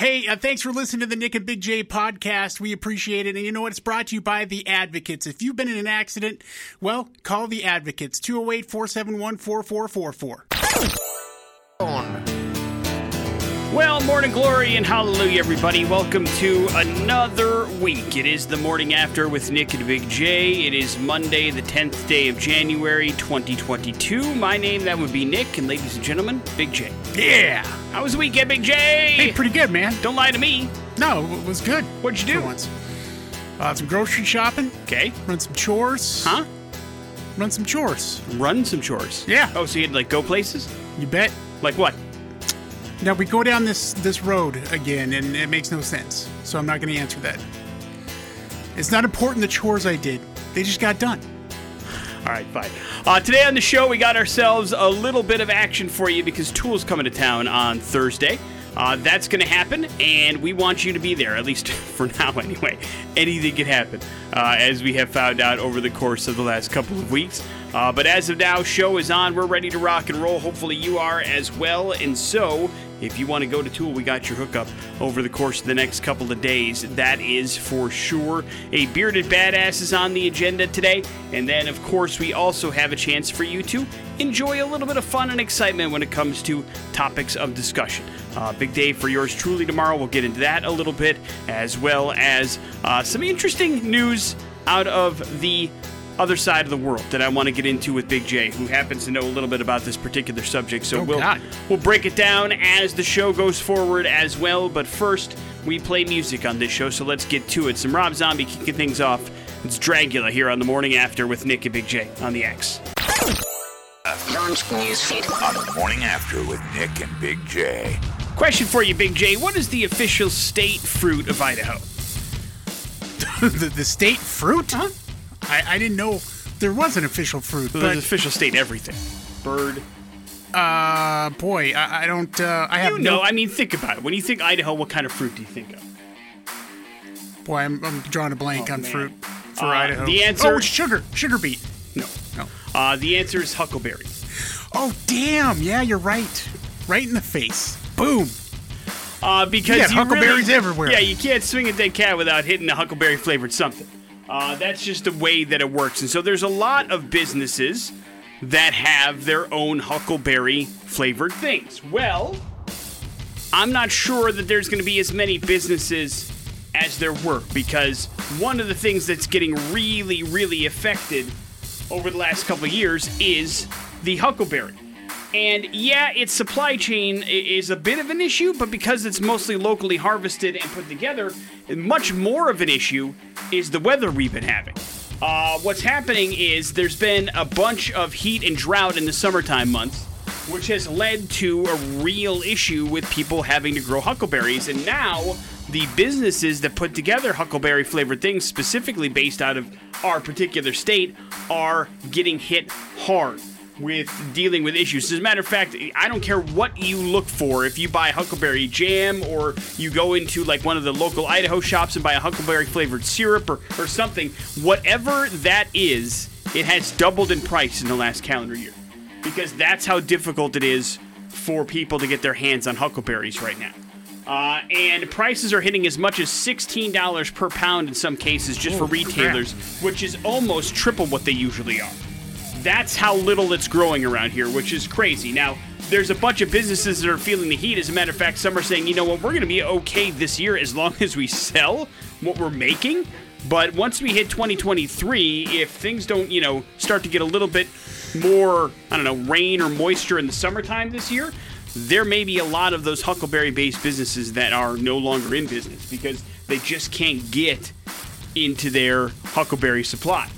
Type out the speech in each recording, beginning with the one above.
Hey, uh, thanks for listening to the Nick and Big J podcast. We appreciate it. And you know what? It's brought to you by the Advocates. If you've been in an accident, well, call the Advocates 208 471 4444. Well, morning glory and hallelujah, everybody. Welcome to another week. It is the morning after with Nick and Big J. It is Monday, the 10th day of January, 2022. My name, that would be Nick, and ladies and gentlemen, Big J. Yeah. How was the weekend, Big J? Hey, pretty good, man. Don't lie to me. No, it was good. What'd you do? For once. Uh, some grocery shopping, Okay. run some chores. Huh? Run some chores. Run some chores. Yeah. Oh, so you had to, like go places? You bet. Like what? Now we go down this this road again, and it makes no sense. So I'm not going to answer that. It's not important the chores I did; they just got done. All right, fine. Uh, today on the show, we got ourselves a little bit of action for you because Tool's coming to town on Thursday. Uh, that's going to happen, and we want you to be there, at least for now, anyway. Anything can happen, uh, as we have found out over the course of the last couple of weeks. Uh, but as of now, show is on. We're ready to rock and roll. Hopefully, you are as well. And so, if you want to go to Tool, we got your hookup over the course of the next couple of days. That is for sure. A bearded badass is on the agenda today. And then, of course, we also have a chance for you to enjoy a little bit of fun and excitement when it comes to topics of discussion. Uh, big day for yours truly tomorrow. We'll get into that a little bit, as well as uh, some interesting news out of the other side of the world that I want to get into with Big J, who happens to know a little bit about this particular subject. So Oh, we'll God. we'll break it down as the show goes forward as well. But first, we play music on this show, so let's get to it. Some Rob Zombie kicking things off. It's Dragula here on the morning after with Nick and Big J on the X. Launch newsfeed. on the morning after with Nick and Big J. Question for you, Big J: What is the official state fruit of Idaho? the, the state fruit? Huh? I, I didn't know there was an official fruit, Well, there's but official state everything. Bird. uh, boy, I, I don't. Uh, I have You know, no. I mean, think about it. When you think Idaho, what kind of fruit do you think of? boy, I'm, I'm drawing a blank Oh, on man. fruit for Uh, Idaho. the answer- Oh, sugar. Sugar beet. No. No. Uh, the answer is huckleberry. Oh, damn. Yeah, you're right. Right in the face. Boom. Uh, because You you huckleberries really- everywhere. Yeah, you can't swing a dead cat without hitting a huckleberry flavored something. Uh, that's just the way that it works. And so there's a lot of businesses that have their own huckleberry flavored things. Well, I'm not sure that there's going to be as many businesses as there were because one of the things that's getting really, really affected over the last couple years is the huckleberry. And yeah, its supply chain is a bit of an issue, but because it's mostly locally harvested and put together, much more of an issue is the weather we've been having. Uh, what's happening is there's been a bunch of heat and drought in the summertime months, which has led to a real issue with people having to grow huckleberries. And now the businesses that put together huckleberry flavored things, specifically based out of our particular state, are getting hit hard with dealing with issues. As a matter of fact, I don't care what you look for. If you buy huckleberry jam or you go into like one of the local Idaho shops and buy a huckleberry flavored syrup or, or something, whatever that is, it has doubled in price in the last calendar year. Because that's how difficult it is for people to get their hands on huckleberries right now. Uh, and prices are hitting as much as $16 per pound in some cases just for Holy crap. retailers, which is almost triple what they usually are. That's how little it's growing around here, which is crazy. Now, there's a bunch of businesses that are feeling the heat. As a matter of fact, some are saying, you know what, we're going to be okay this year as long as we sell what we're making. But once we hit 2023, if things don't, you know, start to get a little bit more, I don't know, rain or moisture in the summertime this year, there may be a lot of those huckleberry based businesses that are no longer in business because they just can't get into their huckleberry supply,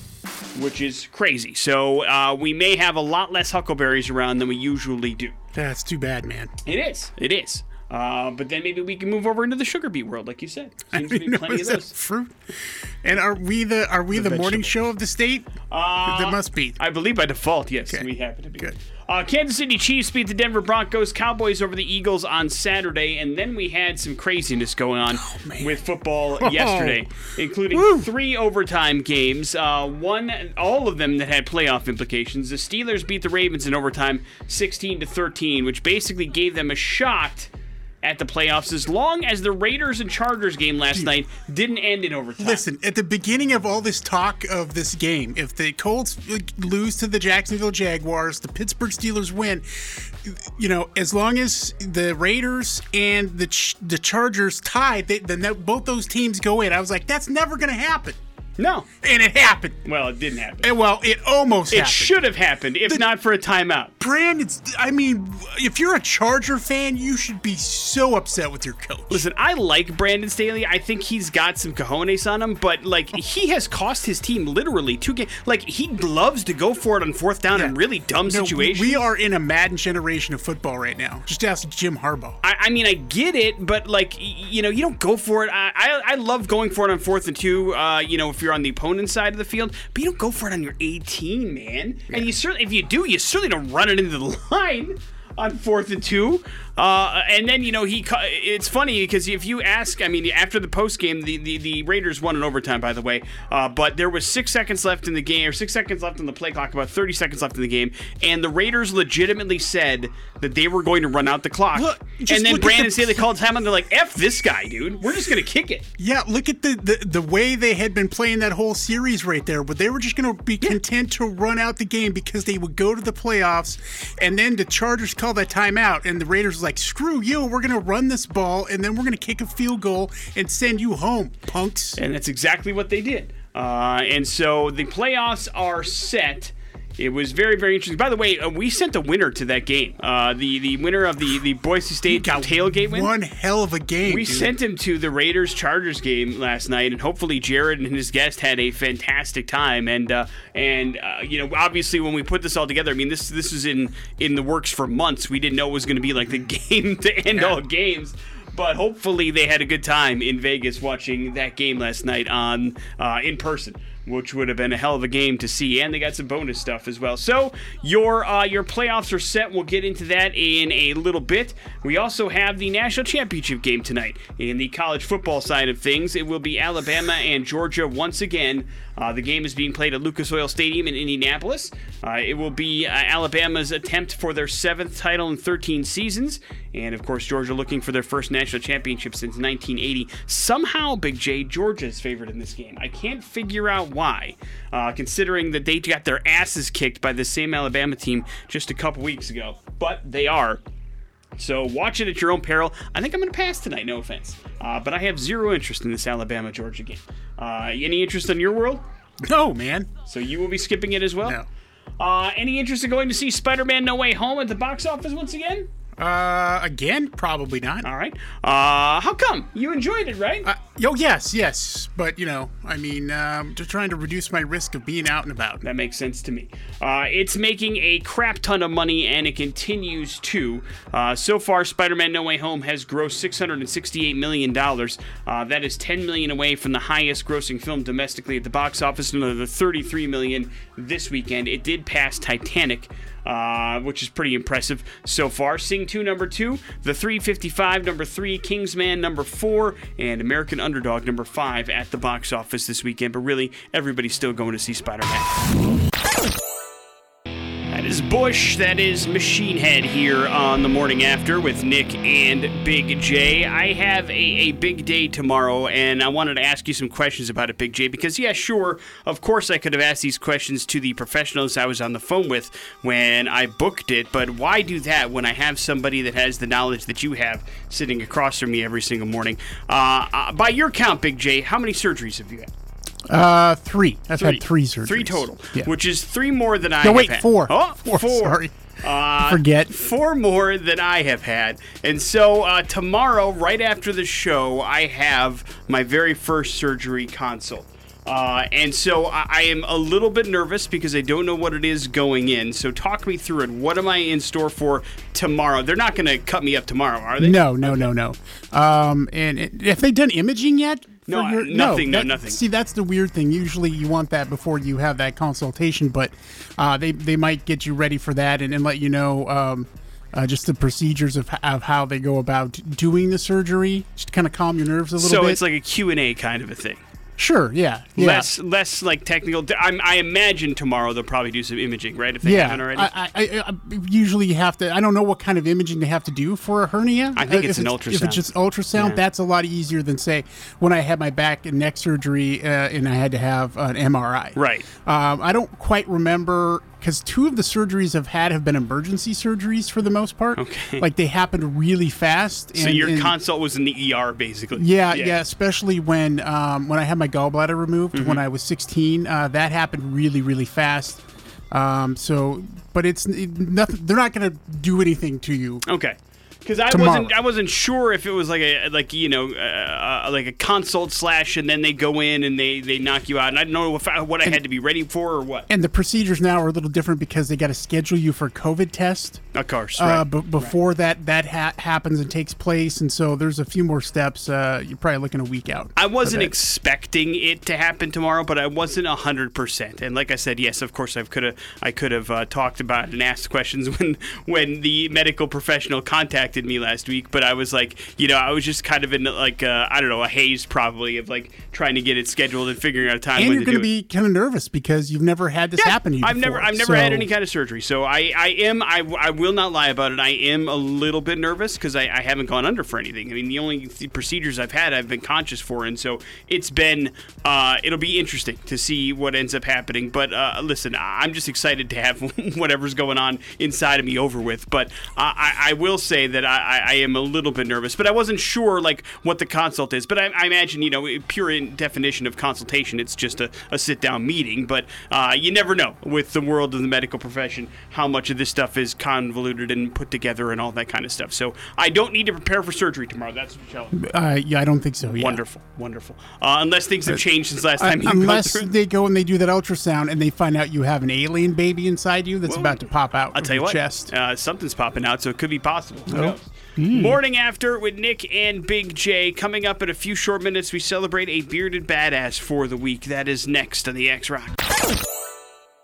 which is crazy. So uh, we may have a lot less huckleberries around than we usually do. That's too bad, man. It is. It is. Uh, but then maybe we can move over into the sugar beet world, like you said. Seems to be You know, plenty of is that those. fruit? And are we the are we the, morning show of the state? Uh, that must be. I believe by default, yes, Okay. we happen to be. Good. Uh, Kansas City Chiefs beat the Denver Broncos, Cowboys over the Eagles on Saturday, and then we had some craziness going on with football yesterday, including Woo. three overtime games. Uh, one, all of them that had playoff implications. The Steelers beat the Ravens in overtime, 16 to 13, which basically gave them a shot at the playoffs as long as the Raiders and Chargers game last night didn't end in overtime. Listen, at the beginning of all this talk of this game, if the Colts lose to the Jacksonville Jaguars, the Pittsburgh Steelers win, you know, as long as the Raiders and the Ch- the Chargers tied, they, then both those teams go in. I was like, that's never going to happen. No. And it happened. Well, it didn't happen. And well, it almost it happened. should have happened if The- not for a timeout. Brandon's, I mean, if you're a Charger fan, you should be so upset with your coach. Listen, I like Brandon Staley. I think he's got some cojones on him, but like he has cost his team literally two games. Like he loves to go for it on fourth down in really dumb No, situations. We are in a Madden generation of football right now. Just ask Jim Harbaugh. I, I mean, I get it, but like, you know, you don't go for it. I, I, I love going for it on fourth and two. Uh, you know, if you're on the opponent's side of the field, but you don't go for it on your 18, man. And you certainly, if you do, you certainly don't run it into the line on fourth and two. Uh, and then you know he. It's funny because if you ask, I mean, after the post game, the, the the Raiders won in overtime, by the way. Uh, but there was six seconds left in the game, or six seconds left on the play clock, about 30 seconds left in the game, and the Raiders legitimately said that they were going to run out the clock. Look, and then Brandon the- Staley called time and they're like, "F this guy, dude. We're just gonna kick it." Yeah, look at the, the the way they had been playing that whole series right there, but they were just going to be content to run out the game because they would go to the playoffs, and then the Chargers called that timeout, and the Raiders like, "Screw you, we're going to run this ball, and then we're going to kick a field goal and send you home, punks." And that's exactly what they did. Uh, and so the playoffs are set. It was very, very interesting. By the way, uh, we sent a winner to that game. Uh, the the winner of the, the Boise State tailgate win. One hell of a game. We dude. sent him to the Raiders Chargers game last night, and hopefully Jared and his guest had a fantastic time. And uh, and uh, you know, obviously, when we put this all together, I mean, this this was in in the works for months. We didn't know it was going to be like the game to end all games. But hopefully, they had a good time in Vegas watching that game last night on uh, in person which would have been a hell of a game to see, and they got some bonus stuff as well. So your uh, your playoffs are set. We'll get into that in a little bit. We also have the national championship game tonight in the college football side of things. It will be Alabama and Georgia once again. Uh, the game is being played at Lucas Oil Stadium in Indianapolis. Uh, it will be uh, Alabama's attempt for their seventh title in 13 seasons, and of course Georgia looking for their first national championship since 1980. Somehow, Big J, Georgia is favored in this game. I can't figure out why, uh, considering that they got their asses kicked by the same Alabama team just a couple weeks ago. But they are. So watch it at your own peril. I think I'm going to pass tonight, no offense. Uh, but I have zero interest in this Alabama Georgia game. Uh, any interest in your world? No, man. So you will be skipping it as well? No. Uh, any interest in going to see Spider Man No Way Home at the box office once again? Uh, again, probably not. All right. Uh, how come? You enjoyed it, right? Uh, oh yes, yes, but you know, I mean, um, just trying to reduce my risk of being out and about. That makes sense to me. Uh, it's making a crap ton of money, and it continues to. Uh, so far, Spider-Man: No Way Home has grossed 668 million dollars. Uh, that is 10 million away from the highest-grossing film domestically at the box office. Another 33 million this weekend. It did pass Titanic. Uh, which is pretty impressive so far. Sing 2 number 2, The 355 number 3, Kingsman number 4, and American Underdog number 5 at the box office this weekend. But really, everybody's still going to see Spider Man. Is Bush. That is Machine Head here on the morning after with Nick and Big J. I have a, a big day tomorrow, and I wanted to ask you some questions about it, Big J, because, yeah, sure, of course I could have asked these questions to the professionals I was on the phone with when I booked it, but why do that when I have somebody that has the knowledge that you have sitting across from me every single morning? Uh, uh, by your count, Big J, how many surgeries have you had? Uh, three. I've had three surgeries. Three total, Yeah. which is three more than I no, have wait, had. four. Oh, four. four. Sorry. Uh, Forget. Four more than I have had. And so uh, tomorrow, right after the show, I have my very first surgery consult. Uh, and so I, I am a little bit nervous because I don't know what it is going in. So talk me through it. What am I in store for tomorrow? They're not going to cut me up tomorrow, are they? No, no, no, no. Um, and it, have they done imaging yet? No, I- nothing, no, nothing. See, that's the weird thing. Usually, you want that before you have that consultation, but uh, they they might get you ready for that and, and let you know um, uh, just the procedures of, of how they go about doing the surgery, just to kind of calm your nerves a little So bit. it's like a Q&A kind of a thing. Sure, yeah, yeah. Less, less like technical. I'm, I imagine tomorrow they'll probably do some imaging, right? If they yeah, haven't already. I, I, I usually you have to. I don't know what kind of imaging they have to do for a hernia. I think Uh, it's an If ultrasound. If it's just ultrasound, Yeah. that's a lot easier than say when I had my back and neck surgery uh, and I had to have an MRI. Right. Um, I don't quite remember because two of the surgeries I've had have been emergency surgeries for the most part. Okay. Like they happened really fast. so and- your and- consult was in the ER, basically. yeah, yeah, especially when um, when I had my gallbladder removed Mm-hmm. when I was 16. Uh, that happened really, really fast. Um, so, but it's it, nothing. They're not going to do anything to you. Okay. Because I Tomorrow. wasn't, I wasn't sure if it was like a, like you know, uh, uh, like a consult slash, and then they go in and they they knock you out, and I don't know if I, what I had to be ready for or what. And the procedures now are a little different because they got to schedule you for COVID test. Of course, Uh, right. b- before that that ha- happens and takes place, and so there's a few more steps. Uh, you're probably looking a week out. I wasn't expecting it to happen tomorrow, but I wasn't hundred percent. And like I said, yes, of course, I could have I could have uh, talked about and asked questions when when the medical professional contacted me last week. But I was like, you know, I was just kind of in like uh, I don't know a haze probably of like trying to get it scheduled and figuring out a time and you're going to be kind of nervous because you've never had this Yeah, happen to you. I've never, before. I've never had any kind of surgery, so I, I am, I, I will not lie about it. I am a little bit nervous because I, I haven't gone under for anything. I mean, the only procedures I've had, I've been conscious for, and so it's been, uh, it'll be interesting to see what ends up happening. But uh, listen, I'm just excited to have whatever's going on inside of me over with. But I, I will say that I, I- I am a little bit nervous, but I wasn't sure like what the consult is. But I, I imagine, you know, pure in definition of consultation, it's just a, a sit down meeting. But uh, you never know with the world of the medical profession how much of this stuff is convoluted and put together and all that kind of stuff. So I don't need to prepare for surgery tomorrow. That's for sure. Uh, yeah, I don't think so. Yeah. Wonderful, wonderful. Uh, unless things have changed since last Uh, time. unless they go and they do that ultrasound and they find out you have an alien baby inside you that's Well, about to pop out I'll of tell you your what, chest. Uh, something's popping out, so it could be possible. Who Knows? Morning after with Nick and Big J. Coming up in a few short minutes, we celebrate a bearded badass for the week. That is next on the X Rock.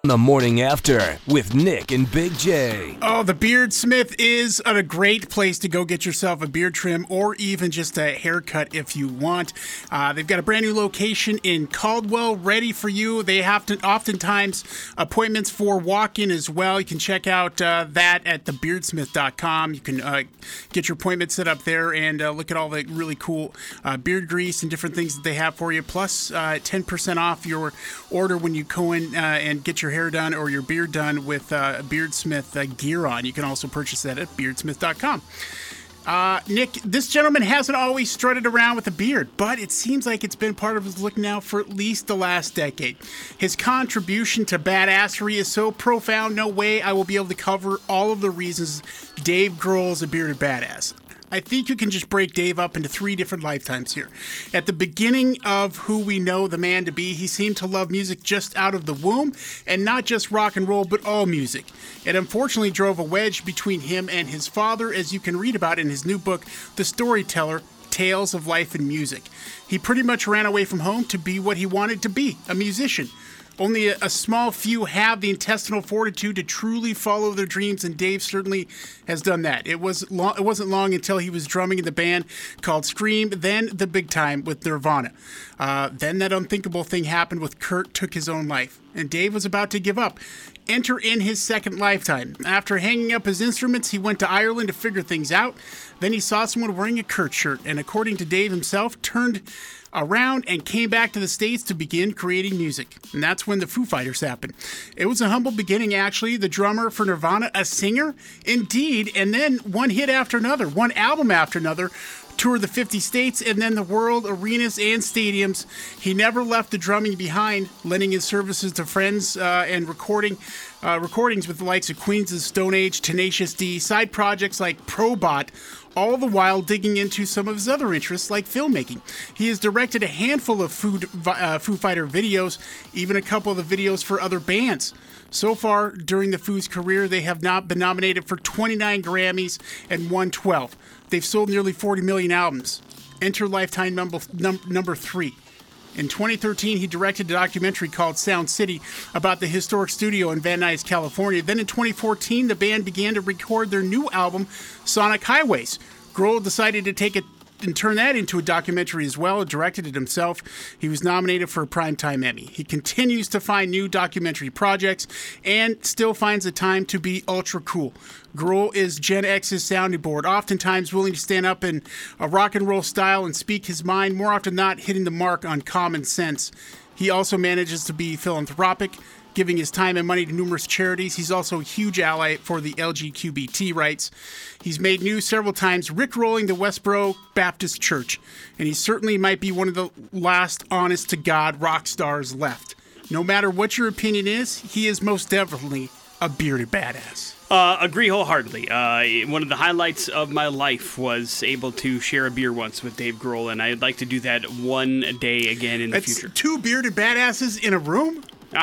The morning after with Nick and Big J. Oh, the Beardsmith is a great place to go get yourself a beard trim or even just a haircut if you want. Uh, they've got a brand new location in Caldwell ready for you. They have to oftentimes appointments for walk-in as well. You can check out uh, that at thebeardsmith.com. You can uh, get your appointment set up there and uh, look at all the really cool uh, beard grease and different things that they have for you. Plus, uh, 10% off your order when you go in uh, and get your hair done or your beard done with uh, Beardsmith uh, gear on. You can also purchase that at beardsmith.com. Uh, Nick, this gentleman hasn't always strutted around with a beard, but it seems like it's been part of his look now for at least the last decade. His contribution to badassery is so profound, no way I will be able to cover all of the reasons Dave Grohl is a bearded badass. I think you can just break Dave up into three different lifetimes here. At the beginning of who we know the man to be, he seemed to love music just out of the womb, and not just rock and roll, but all music. It unfortunately drove a wedge between him and his father, as you can read about in his new book, The Storyteller Tales of Life and Music. He pretty much ran away from home to be what he wanted to be a musician. Only a, a small few have the intestinal fortitude to truly follow their dreams, and Dave certainly has done that. It was long, it wasn't long until he was drumming in the band called Scream, then the big time with Nirvana. Uh, then that unthinkable thing happened with Kurt took his own life, and Dave was about to give up. Enter in his second lifetime. After hanging up his instruments, he went to Ireland to figure things out. Then he saw someone wearing a Kurt shirt, and according to Dave himself, turned around and came back to the States to begin creating music. And that's when the Foo Fighters happened. It was a humble beginning, actually. The drummer for Nirvana, a singer, indeed, and then one hit after another, one album after another. Toured the 50 states and then the world, arenas, and stadiums. He never left the drumming behind, lending his services to friends uh, and recording uh, recordings with the likes of Queens of Stone Age, Tenacious D, side projects like Probot, all the while digging into some of his other interests like filmmaking. He has directed a handful of Foo, uh, Foo Fighter videos, even a couple of the videos for other bands. So far during the Foo's career, they have not been nominated for 29 Grammys and won 12. They've sold nearly 40 million albums. Enter lifetime number, num- number three. In 2013, he directed a documentary called Sound City about the historic studio in Van Nuys, California. Then in 2014, the band began to record their new album, Sonic Highways. Grohl decided to take a and turned that into a documentary as well, directed it himself. He was nominated for a Primetime Emmy. He continues to find new documentary projects and still finds the time to be ultra cool. Grohl is Gen X's sounding board, oftentimes willing to stand up in a rock and roll style and speak his mind, more often not hitting the mark on common sense. He also manages to be philanthropic, giving his time and money to numerous charities. He's also a huge ally for the LGQBT rights. He's made news several times rickrolling the Westboro Baptist Church, and he certainly might be one of the last honest to God rock stars left. No matter what your opinion is, he is most definitely a bearded badass. Uh, agree wholeheartedly. Uh, one of the highlights of my life was able to share a beer once with Dave Grohl, and I'd like to do that one day again in the That's future. two bearded badasses in a room?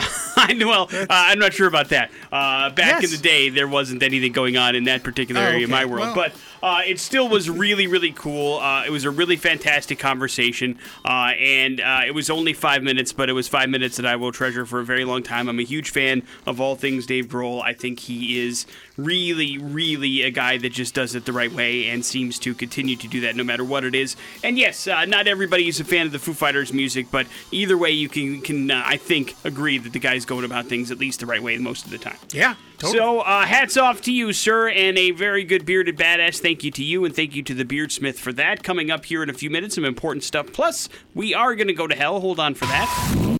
Well, uh, I'm not sure about that. Uh, back in the day, there wasn't anything going on in that particular Oh, area of my world, Well- but uh, it still was really, really cool. Uh, it was a really fantastic conversation, uh, and uh, it was only five minutes, but it was five minutes that I will treasure for a very long time. I'm a huge fan of all things Dave Grohl. I think he is really, really a guy that just does it the right way and seems to continue to do that no matter what it is. And yes, uh, not everybody is a fan of the Foo Fighters music, but either way, you can, can uh, I think, agree that the guy's going about things at least the right way most of the time. Yeah, totally. So, uh, hats off to you, sir, and a very good bearded badass. Thank you to you, and thank you to the Beardsmith for that. Coming up here in a few minutes, some important stuff. Plus, we are going to go to hell. Hold on for that.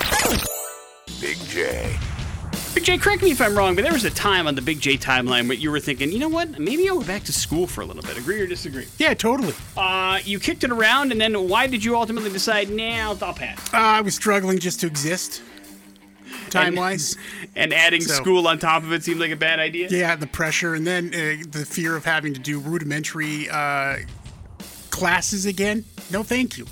Big J. Big J, correct me if I'm wrong, but there was a time on the Big J timeline where you were thinking, you know what? Maybe I'll go back to school for a little bit. Agree or disagree? yeah, totally. Uh, you kicked it around, and then why did you ultimately decide, nah, I'll, I'll pass? Uh, I was struggling just to exist, time wise. And adding So- school on top of it seemed like a bad idea? Yeah, the pressure, and then uh, the fear of having to do rudimentary uh, classes again. No, thank you.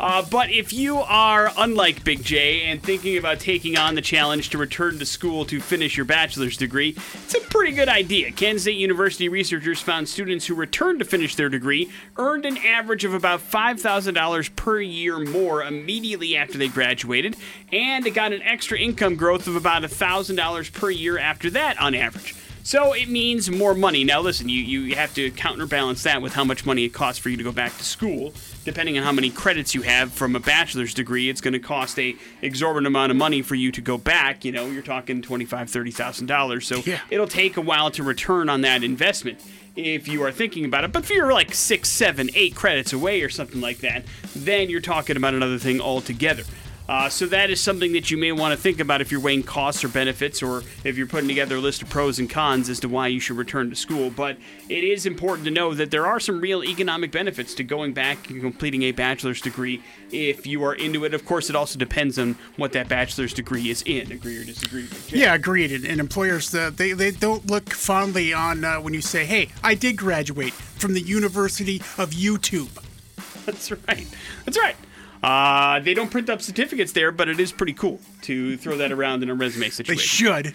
Uh, but if you are unlike Big J and thinking about taking on the challenge to return to school to finish your bachelor's degree, it's a pretty good idea. Kansas State University researchers found students who returned to finish their degree earned an average of about $5,000 per year more immediately after they graduated, and it got an extra income growth of about $1,000 per year after that on average. So it means more money. Now, listen, you, you have to counterbalance that with how much money it costs for you to go back to school. Depending on how many credits you have from a bachelor's degree, it's going to cost a exorbitant amount of money for you to go back. You know, you're talking twenty-five, thirty thousand dollars. So Yeah. it'll take a while to return on that investment if you are thinking about it. But if you're like six, seven, eight credits away or something like that, then you're talking about another thing altogether. Uh, so that is something that you may want to think about if you're weighing costs or benefits, or if you're putting together a list of pros and cons as to why you should return to school. But it is important to know that there are some real economic benefits to going back and completing a bachelor's degree if you are into it. Of course, it also depends on what that bachelor's degree is in. Agree or disagree? Jay? Yeah, agreed. And, and employers, uh, they, they don't look fondly on uh, when you say, hey, I did graduate from the University of YouTube. That's right. That's right. Uh, they don't print up certificates there, but it is pretty cool to throw that around in a resume situation. They should.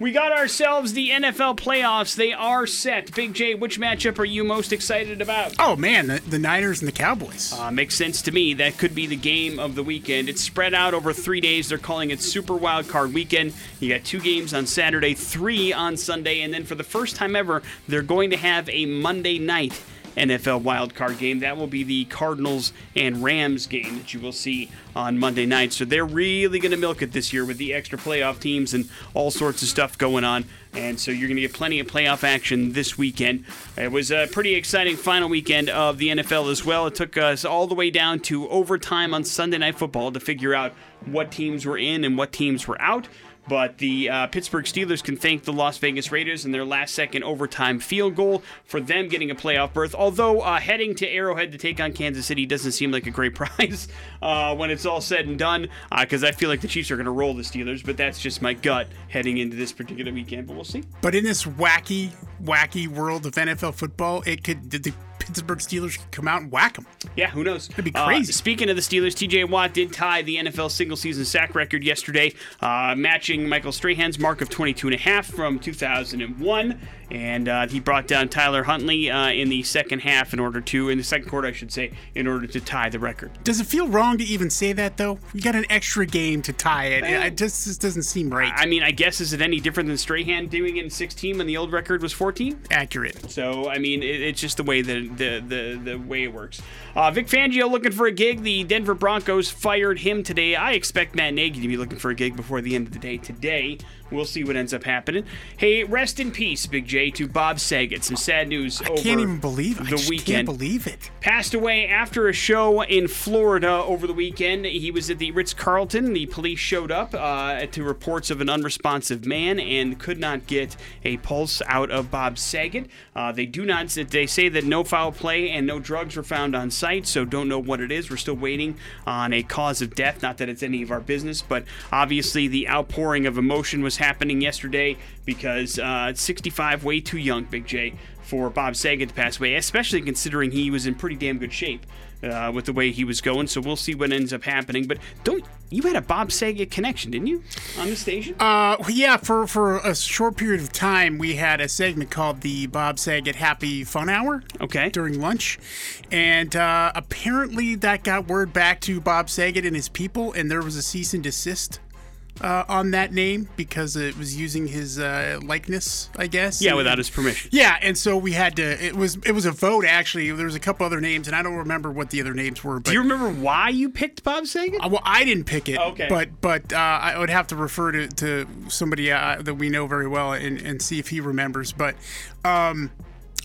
We got ourselves the NFL playoffs. They are set. Big J, which matchup are you most excited about? Oh, man, the, the Niners and the Cowboys. Uh, makes sense to me. That could be the game of the weekend. It's spread out over three days. They're calling it Super Wild Card Weekend. You got two games on Saturday, three on Sunday, and then for the first time ever, they're going to have a Monday night NFL wild card game. That will be the Cardinals and Rams game that you will see on Monday night. So they're really going to milk it this year with the extra playoff teams and all sorts of stuff going on. And so you're going to get plenty of playoff action this weekend. It was a pretty exciting final weekend of the NFL as well. It took us all the way down to overtime on Sunday Night Football to figure out what teams were in and what teams were out. But the uh, Pittsburgh Steelers can thank the Las Vegas Raiders and their last second overtime field goal for them getting a playoff berth. Although uh, heading to Arrowhead to take on Kansas City doesn't seem like a great prize uh, when it's all said and done, because I feel like the Chiefs are going to roll the Steelers, but that's just my gut heading into this particular weekend. But we'll see. But in this wacky, wacky world of NFL football, it could the Pittsburgh Steelers could come out and whack them. Yeah, who knows? It'd be Uh, crazy. speaking of the Steelers, TJ Watt did tie the NFL single season sack record yesterday, uh, matching Michael Strahan's mark of 22 and a half from 2001. And uh, he brought down Tyler Huntley uh, in the second half in order to, in the second quarter, I should say, in order to tie the record. Does it feel wrong to even say that though? You got an extra game to tie it. It just, just doesn't seem right. I mean, I guess is it any different than Strahan doing it in 16 when the old record was 14? Accurate. So I mean, it, it's just the way that the the the way it works. Uh, Vic Fangio looking for a gig. The Denver Broncos fired him today. I expect Matt Nagy to be looking for a gig before the end of the day today. We'll see what ends up happening. Hey, rest in peace, Big J, to Bob Saget. Some sad news I over can't even believe it. the I just weekend. can't believe it. Passed away after a show in Florida over the weekend. He was at the Ritz Carlton. The police showed up uh, to reports of an unresponsive man and could not get a pulse out of Bob Saget. Uh, they do not. They say that no foul play and no drugs were found on site, so don't know what it is. We're still waiting on a cause of death. Not that it's any of our business, but obviously the outpouring of emotion was happening yesterday because uh, 65 way too young, Big J, for Bob Saget to pass away, especially considering he was in pretty damn good shape uh, with the way he was going. So we'll see what ends up happening. But don't you had a Bob Saget connection, didn't you, on the station? Uh, yeah, for for a short period of time, we had a segment called the Bob Saget Happy Fun Hour. Okay. During lunch, and uh, apparently that got word back to Bob Saget and his people, and there was a cease and desist. Uh, on that name because it was using his uh, likeness, I guess. yeah, without his permission. Yeah, and so we had to. It was it was a vote actually. There was a couple other names, and I don't remember what the other names were. But Do you remember why you picked Bob Saget? uh, well, I didn't pick it. Okay. But but uh, I would have to refer to, to somebody uh, that we know very well and, and see if he remembers. But um,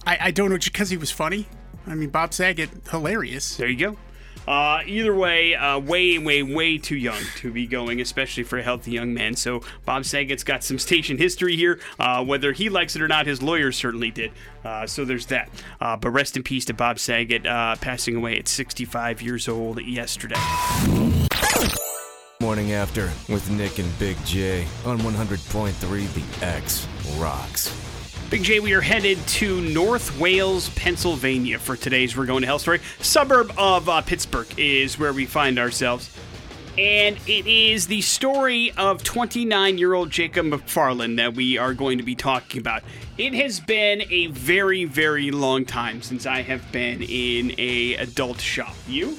I, I don't know just because he was funny. I mean, Bob Saget, hilarious. There you go. Uh, either way, uh, way, way, way too young to be going, especially for a healthy young man. So Bob Saget's got some station history here. Uh, whether he likes it or not, his lawyers certainly did. Uh, so there's that. Uh, but rest in peace to Bob Saget, uh, passing away at 65 years old yesterday. Morning after with Nick and Big J on 100.3 The X Rocks. Big J, we are headed to North Wales, Pennsylvania for today's We're Going to Hell story. Suburb of uh, Pittsburgh is where we find ourselves. And it is the story of 29 year old Jacob McFarland that we are going to be talking about. It has been a very, very long time since I have been in a adult shop. You?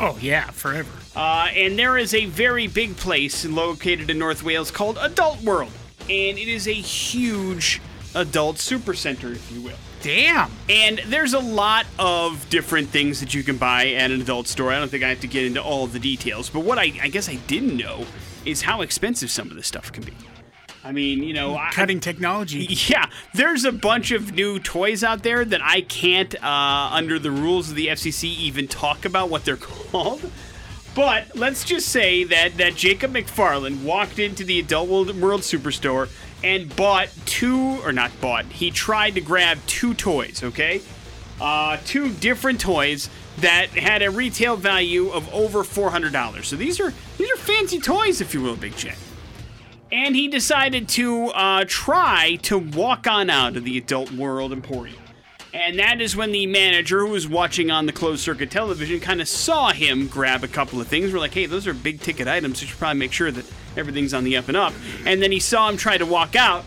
Oh yeah, forever. Uh, and there is a very big place located in North Wales called Adult World. And it is a huge adult supercenter, if you will. Damn. And there's a lot of different things that you can buy at an adult store. I don't think I have to get into all of the details, but what I, I guess I didn't know is how expensive some of this stuff can be. I mean, you know, I, Cutting technology. yeah, there's a bunch of new toys out there that I can't, uh, under the rules of the FCC, even talk about what they're called. But let's just say that that Jacob McFarland walked into the Adult World, World Superstore and bought two, or not bought, he tried to grab two toys, okay? Uh, two different toys that had a retail value of over $400. So these are these are fancy toys, if you will, Big J and he decided to uh, try to walk on out of the Adult World Emporium. And that is when the manager, who was watching on the closed circuit television, kind of saw him grab a couple of things. We're like, hey, those are big ticket items. You should probably make sure that everything's on the up and up. And then he saw him try to walk out.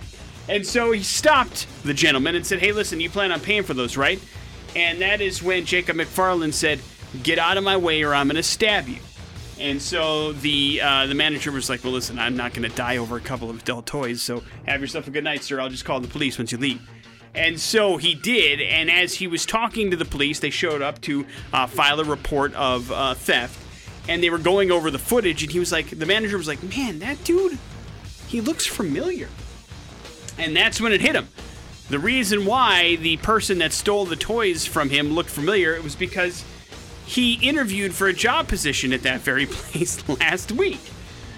And so he stopped the gentleman and said, hey, listen, you plan on paying for those, right? And that is when Jacob McFarland said, get out of my way or I'm going to stab you. And so the uh, the manager was like, "Well, listen, I'm not going to die over a couple of adult toys. So have yourself a good night, sir. I'll just call the police once you leave." And so he did. And as he was talking to the police, they showed up to uh, file a report of uh, theft. And they were going over the footage. And he was like, the manager was like, "Man, that dude, he looks familiar." And that's when it hit him. The reason why the person that stole the toys from him looked familiar it was because he interviewed for a job position at that very place last week.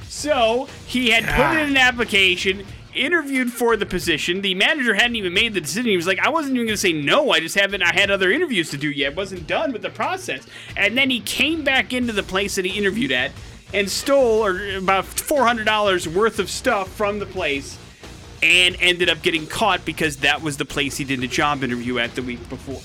So he had put in an application, interviewed for the position. The manager hadn't even made the decision. He was like, I wasn't even going to say no. I just haven't, I had other interviews to do yet. wasn't done with the process. And then he came back into the place that he interviewed at and stole or about $400 worth of stuff from the place and ended up getting caught because that was the place he did a job interview at the week before.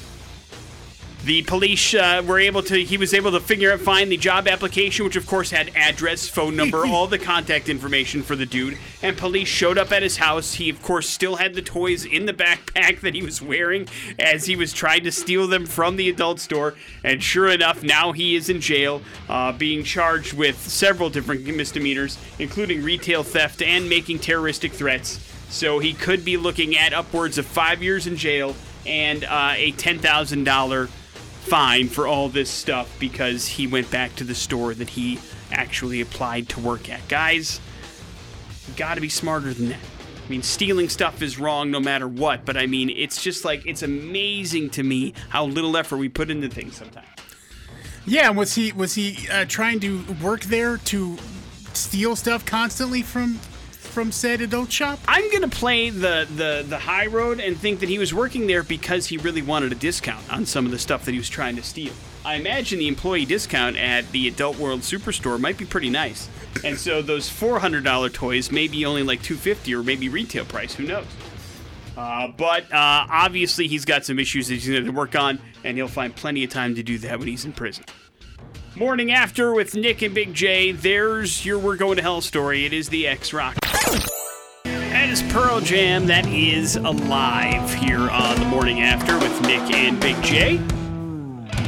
The police uh, were able to, he was able to figure out, find the job application, which of course had address, phone number, all the contact information for the dude. And police showed up at his house. He, of course, still had the toys in the backpack that he was wearing as he was trying to steal them from the adult store. And sure enough, now he is in jail, uh, being charged with several different misdemeanors, including retail theft and making terroristic threats. So he could be looking at upwards of five years in jail and uh, a $10,000 fine for all this stuff because he went back to the store that he actually applied to work at. Guys, you gotta be smarter than that. I mean, stealing stuff is wrong no matter what, but I mean, it's just like, it's amazing to me how little effort we put into things sometimes. Yeah, was he was he uh, trying to work there to steal stuff constantly from from said adult shop? I'm gonna play the, the the high road and think that he was working there because he really wanted a discount on some of the stuff that he was trying to steal. I imagine the employee discount at the Adult World Superstore might be pretty nice, and so those $400 toys may be only like 250 or maybe retail price. Who knows? Uh, but uh, obviously, he's got some issues that he's going to work on, and he'll find plenty of time to do that when he's in prison. Morning after with Nick and Big J. There's your We're Going to Hell story. It is the X Rock. Is Pearl Jam. That is alive here on the morning after with Nick and Big J.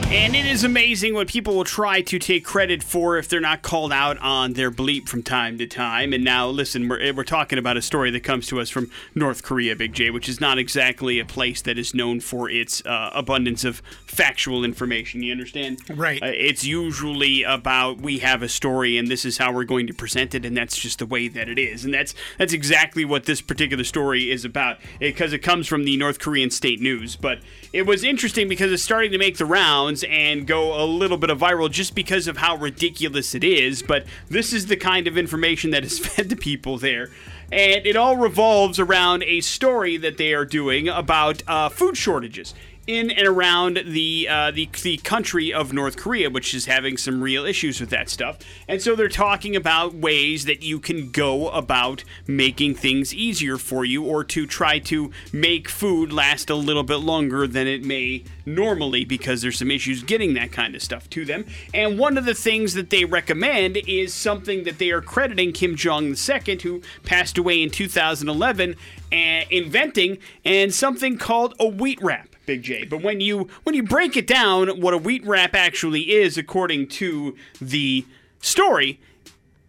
And it is amazing what people will try to take credit for if they're not called out on their bleep from time to time. And now, listen, we're, we're talking about a story that comes to us from North Korea, Big J, which is not exactly a place that is known for its uh, abundance of factual information. You understand? Right. Uh, it's usually about we have a story and this is how we're going to present it, and that's just the way that it is. And that's that's exactly what this particular story is about because it comes from the North Korean state news. But it was interesting because it's starting to make the rounds and go a little bit of viral just because of how ridiculous it is. But this is the kind of information that is fed to people there. And it all revolves around a story that they are doing about uh, food shortages in and around the, uh, the the country of North Korea, which is having some real issues with that stuff. And so they're talking about ways that you can go about making things easier for you, or to try to make food last a little bit longer than it may normally, because there's some issues getting that kind of stuff to them. And one of the things that they recommend is something that they are crediting Kim Jong Il, who passed away in 2011, and inventing, and something called a wheat wrap. Big J. But when you when you break it down, what a wheat wrap actually is, according to the story,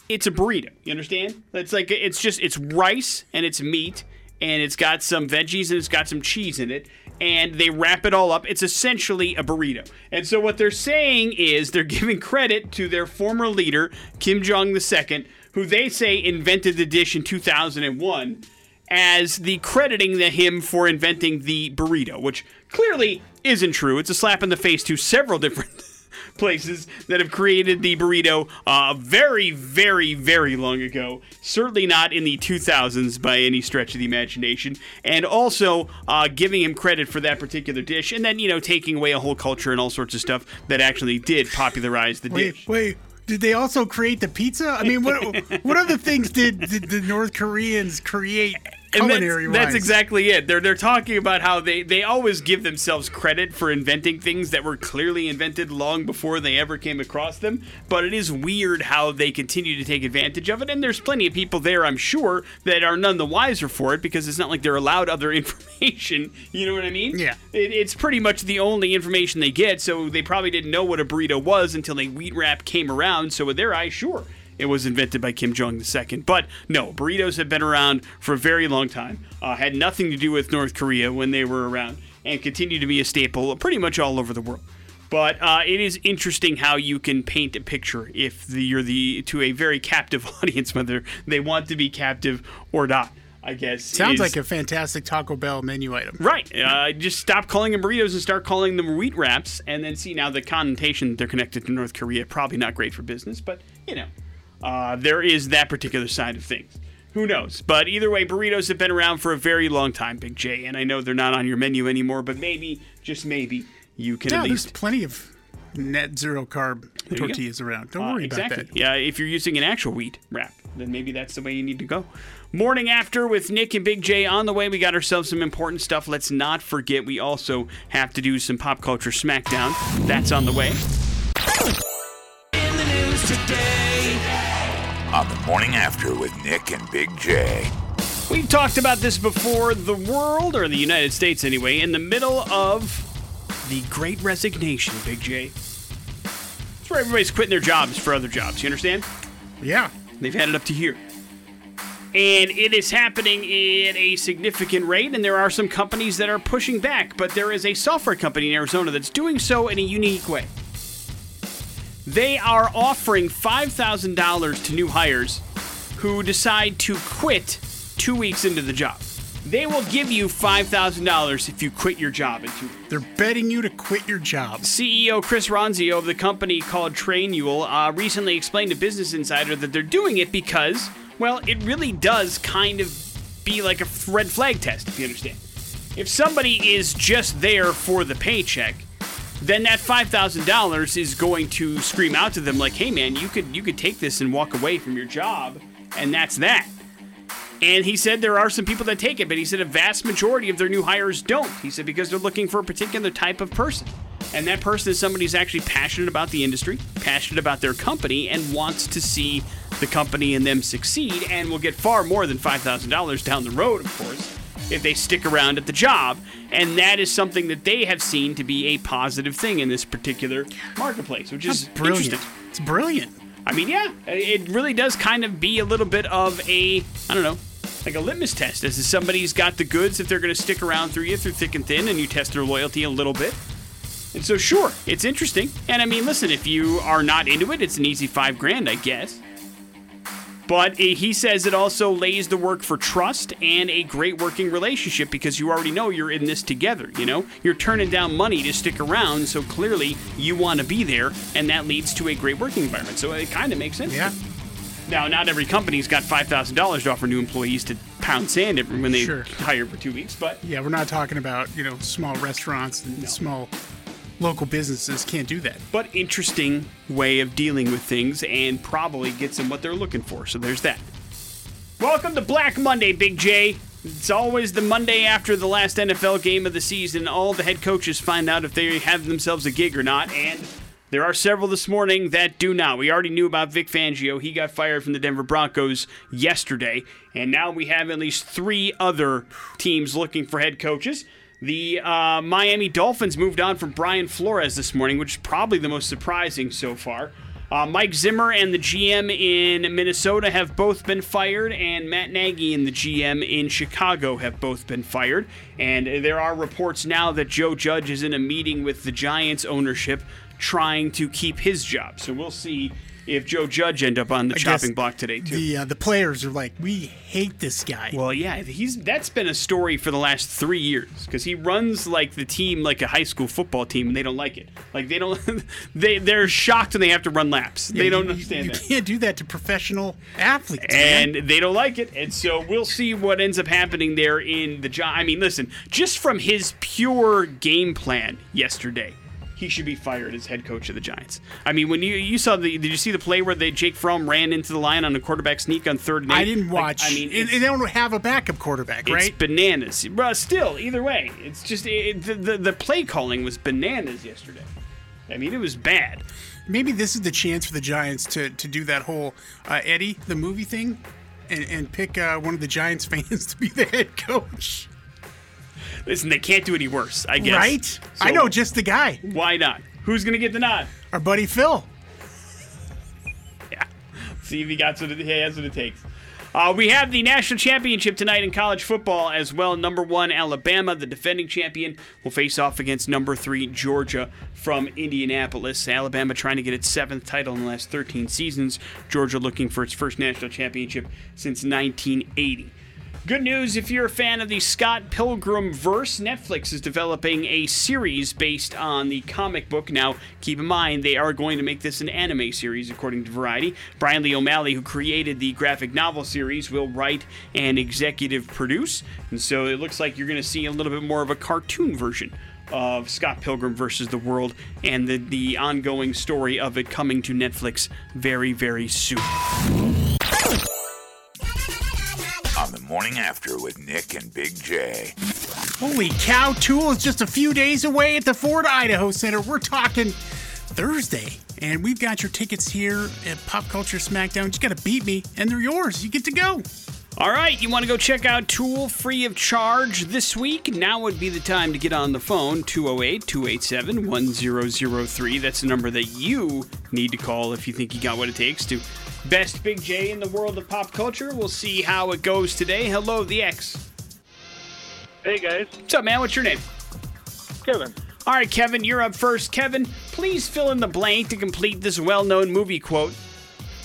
it's a burrito. You understand? It's like it's just it's rice and it's meat and it's got some veggies and it's got some cheese in it and they wrap it all up. It's essentially a burrito. And so what they're saying is they're giving credit to their former leader Kim Jong Il, who they say invented the dish in 2001 as the crediting the him for inventing the burrito, which clearly isn't true. It's a slap in the face to several different places that have created the burrito uh, very, very, very long ago. Certainly not in the 2000s by any stretch of the imagination. And also uh, giving him credit for that particular dish, and then you know taking away a whole culture and all sorts of stuff that actually did popularize the Wait, dish. wait. Did they also create the pizza? I mean, what what other things did, did the North Koreans create And that's, that's exactly it. They're they're talking about how they they always give themselves credit for inventing things that were clearly invented long before they ever came across them. But it is weird how they continue to take advantage of it. And there's plenty of people there, I'm sure, that are none the wiser for it because it's not like they're allowed other information. You know what I mean? Yeah. It, it's pretty much the only information they get. So they probably didn't know what a burrito was until a wheat wrap came around. So with their eyes, sure it was invented by Kim Jong Il. But no, burritos have been around for a very long time. Uh, had nothing to do with North Korea when they were around, and continue to be a staple pretty much all over the world. But uh, it is interesting how you can paint a picture if the, you're the to a very captive audience, whether they want to be captive or not. I guess Sounds is- like a fantastic Taco Bell menu item. Right. Uh, just stop calling them burritos and start calling them wheat wraps, and then see now the connotation that they're connected to North Korea. Probably not great for business, but you know, uh, there is that particular side of things. Who knows? But either way, burritos have been around for a very long time, Big J, and I know they're not on your menu anymore, but maybe, just maybe, you can Yeah, at there's least. plenty of net zero carb you go. tortillas around. Don't Uh, worry exactly. about that. Yeah, if you're using an actual wheat wrap, then maybe that's the way you need to go. Morning after with Nick and Big J on the way. We got ourselves some important stuff. Let's not forget we also have to do some pop culture smackdown. That's on the way. On the morning after with Nick and Big J. We've talked about this before. The world, or the United States anyway, in the middle of the great resignation, Big J. It's where everybody's quitting their jobs for other jobs. You understand? Yeah. They've had it up to here. And it is happening at a significant rate, and there are some companies that are pushing back, but there is a software company in Arizona that's doing so in a unique way. They are offering $5,000 to new hires who decide to quit two weeks into the job. They will give you $5,000 if you quit your job in two weeks. They're betting you to quit your job. CEO Chris Ronzio of the company called Trainual uh, recently explained to Business Insider that they're doing it because, well, it really does kind of be like a red flag test, if you understand. If somebody is just there for the paycheck, then that five thousand dollars is going to scream out to them like, "Hey, man, you could you could take this and walk away from your job, and that's that." And he said there are some people that take it, but he said a vast majority of their new hires don't. He said because they're looking for a particular type of person. And that person is somebody who's actually passionate about the industry, passionate about their company, and wants to see the company and them succeed, and will get far more than $5,000 down the road, of course, if they stick around at the job. And that is something that they have seen to be a positive thing in this particular marketplace, which is brilliant. It's brilliant. I mean, yeah, it really does kind of be a little bit of a, I don't know, like a litmus test. As if somebody's got the goods, if they're going to stick around through you through thick and thin, and you test their loyalty a little bit. And so, sure, it's interesting. And I mean, listen, if you are not into it, it's an easy five grand, I guess. But he says it also lays the work for trust and a great working relationship because you already know you're in this together. You know, you're turning down money to stick around, so clearly you want to be there, and that leads to a great working environment. So it kind of makes sense. Yeah. Now, not every company's got five thousand dollars to offer new employees to pound sand when they Sure. hire for two weeks, but Yeah, we're not talking about, you know, small restaurants and small local businesses can't do that. but interesting way of dealing with things and probably gets them what they're looking for. So there's that. Welcome to Black Monday, Big J. It's always the Monday after the last NFL game of the season. All the head coaches find out if they have themselves a gig or not, and there are several this morning that do not. We already knew about Vic Fangio. He got fired from the Denver Broncos yesterday, and now we have at least three other teams looking for head coaches. The uh, Miami Dolphins moved on from Brian Flores this morning, which is probably the most surprising so far. Uh, Mike Zimmer and the GM in Minnesota have both been fired, and Matt Nagy and the GM in Chicago have both been fired. And there are reports now that Joe Judge is in a meeting with the Giants ownership trying to keep his job. So we'll see if Joe Judge end up on the I chopping block today too. The uh, the players are like, we hate this guy. Well, yeah, he's that's been a story for the last three years because he runs like the team like a high school football team, and they don't like it. Like they don't, they they're shocked when they have to run laps. Yeah, they don't you- understand You that, can't do that to professional athletes. man. and they don't like it. And so we'll see what ends up happening there in the job. I mean, listen, just from his pure game plan yesterday. He should be fired as head coach of the Giants. I mean, when you you saw the did you see the play where they Jake Fromm ran into the line on a quarterback sneak on third and eight? I didn't Like, watch. I mean, they don't have a backup quarterback, It's right? bananas. But still, either way, it's just it, the, the the play calling was bananas yesterday. I mean, it was bad. Maybe this is the chance for the Giants to to do that whole uh, Eddie the movie thing, and, and pick uh, one of the Giants fans to be the head coach. Listen, they can't do any worse. I guess. Right? I know just the guy, Why not? Who's gonna get the nod? our buddy Phil. Yeah. See if he got what it, he has what it takes. Uh, we have the national championship tonight in college football as well. Number one, Alabama, the defending champion, will face off against number three, Georgia from Indianapolis. Alabama trying to get its seventh title in the last 13 seasons. Georgia looking for its first national championship since 1980. Good news if you're a fan of the Scott Pilgrim verse, Netflix is developing a series based on the comic book. Now, keep in mind, they are going to make this an anime series, according to Variety. Brian Lee O'Malley, who created the graphic novel series, will write and executive produce. And so it looks like you're going to see a little bit more of a cartoon version of Scott Pilgrim versus the World and the, the ongoing story of it coming to Netflix very, very soon. Morning After with Nick and Big J. Holy cow, Tool is just a few days away at the Ford Idaho Center. We're talking Thursday. And we've got your tickets here at Pop Culture Smackdown. You just got to beat me, and they're yours. You get to go. All right, you want to go check out Tool free of charge this week? Now would be the time to get on the phone 208 287 1003. That's the number that you need to call if you think you got what it takes to best Big J in the world of pop culture. We'll see how it goes today. Hello, the X. Hey guys, What's up, man? What's your name? Kevin. All right, Kevin, you're up first. Kevin, please fill in the blank to complete this well known movie quote.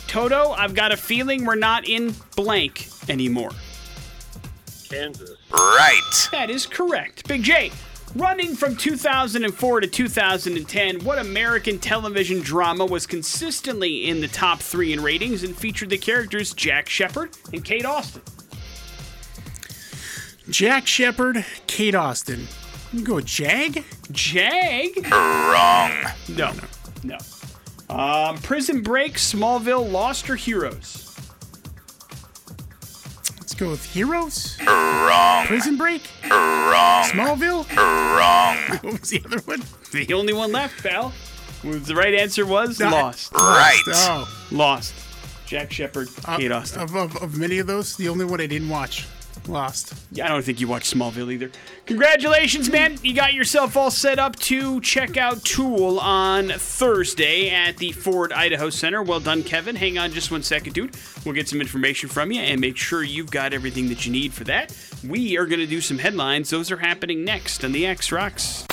Toto, I've got a feeling we're not in blank anymore. Kansas. Right. That is correct. Big J, running from 2004 to 2010, what American television drama was consistently in the top three in ratings and featured the characters Jack Shephard and Kate Austin? Jack Shephard, Kate Austin. You go with Jag? Jag? Wrong. No, no. Um, Prison Break, Smallville, Lost or Heroes? Let's go with Heroes. Wrong. Prison Break. Wrong. Smallville. Wrong. What was the other one? The only one left, pal. The right answer was No, Lost. Right. Oh, Lost. Jack Shephard, uh, Kate Austin. of, of, of many of those, the only one I didn't watch. Lost. Yeah, I don't think you watched Smallville either. Congratulations, man. You got yourself all set up to check out Tool on Thursday at the Ford Idaho Center. Well done, Kevin. Hang on just one second, dude. We'll get some information from you and make sure you've got everything that you need for that. We are going to do some headlines. Those are happening next on the X Rocks.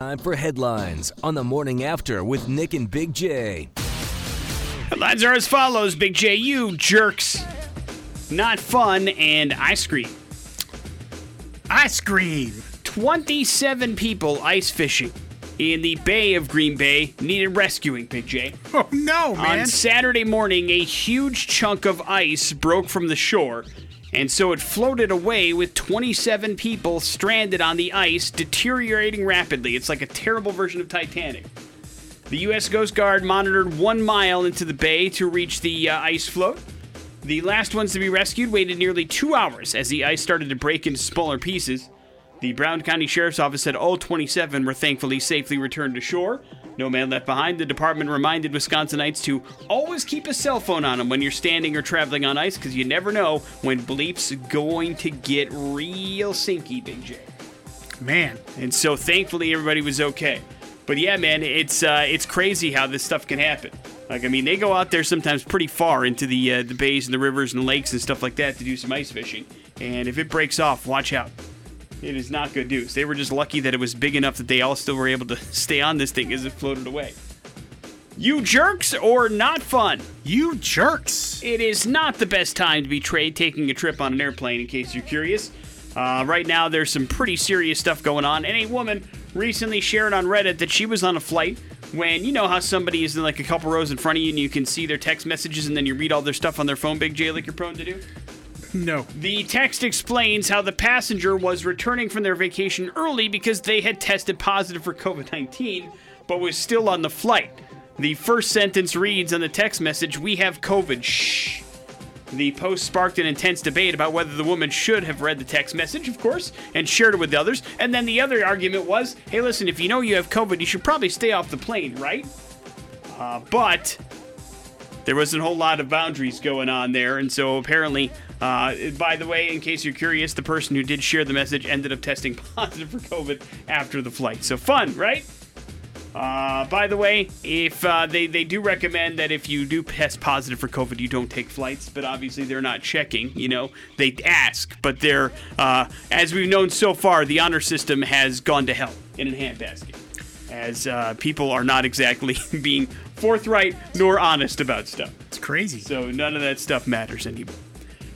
Time for headlines on the morning after with Nick and Big J. Headlines are as follows Big J, you jerks. Not fun and ice cream. Ice cream. 27 people ice fishing in the Bay of Green Bay needed rescuing, Big J. Oh no, man. On Saturday morning, a huge chunk of ice broke from the shore, and so it floated away with 27 people stranded on the ice, deteriorating rapidly. It's like a terrible version of Titanic. The U.S. Coast Guard monitored one mile into the bay to reach the uh, ice float. The last ones to be rescued waited nearly two hours as the ice started to break into smaller pieces. The Brown County Sheriff's Office said all 27 were thankfully safely returned to shore. No man left behind. The department reminded Wisconsinites to always keep a cell phone on them when you're standing or traveling on ice because you never know when bleep's going to get real sinky, Big J. man. And so thankfully everybody was okay. But yeah, man, it's uh, it's crazy how this stuff can happen. Like I mean, they go out there sometimes pretty far into the uh, the bays and the rivers and lakes and stuff like that to do some ice fishing. And if it breaks off, watch out. It is not good news. They were just lucky that it was big enough that they all still were able to stay on this thing as it floated away. You jerks or not fun? You jerks. It is not the best time to be trade taking a trip on an airplane, in case you're curious. Uh, right now, there's some pretty serious stuff going on, and a woman recently shared on Reddit that she was on a flight when you know how somebody is in like a couple rows in front of you and you can see their text messages and then you read all their stuff on their phone, Big J, like you're prone to do. No. The text explains how the passenger was returning from their vacation early because they had tested positive for COVID 19, but was still on the flight. The first sentence reads on the text message, We have COVID. Shh. The post sparked an intense debate about whether the woman should have read the text message, of course, and shared it with others. And then the other argument was, hey, listen, if you know you have COVID, you should probably stay off the plane, right? Uh, but there wasn't a whole lot of boundaries going on there, and so apparently, uh, by the way, in case you're curious, the person who did share the message ended up testing positive for COVID after the flight. So fun, right? Uh, by the way, if uh, they they do recommend that if you do test positive for COVID, you don't take flights. But obviously, they're not checking. You know, they ask, but they're uh, as we've known so far, the honor system has gone to hell in a handbasket, as uh, people are not exactly being forthright nor honest about stuff. It's crazy. So none of that stuff matters anymore.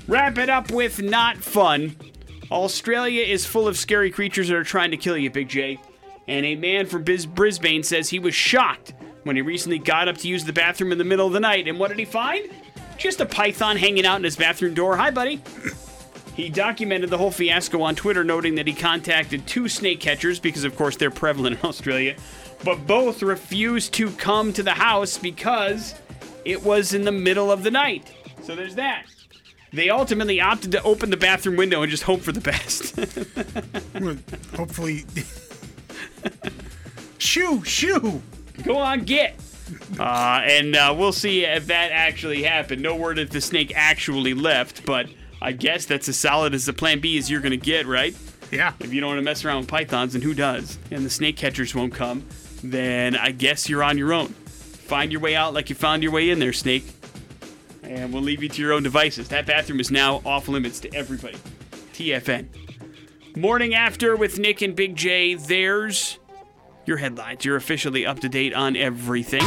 Wrap it up with not fun. Australia is full of scary creatures that are trying to kill you, Big J. And a man from Bis- Brisbane says he was shocked when he recently got up to use the bathroom in the middle of the night. And what did he find? Just a python hanging out in his bathroom door. Hi, buddy. He documented the whole fiasco on Twitter, noting that he contacted two snake catchers because, of course, they're prevalent in Australia, but both refused to come to the house because it was in the middle of the night. So there's that. They ultimately opted to open the bathroom window and just hope for the best. Hopefully. Shoo, shoo. Go on, get. Uh, and uh, we'll see if that actually happened. No word if the snake actually left, but I guess that's as solid as the plan B is you're going to get, right? Yeah. If you don't want to mess around with pythons, and who does? And the snake catchers won't come, then I guess you're on your own. Find your way out like you found your way in there, snake. And we'll leave you to your own devices. That bathroom is now off limits to everybody. TFN. Morning after with Nick and Big J. There's your headlines. You're officially up to date on everything.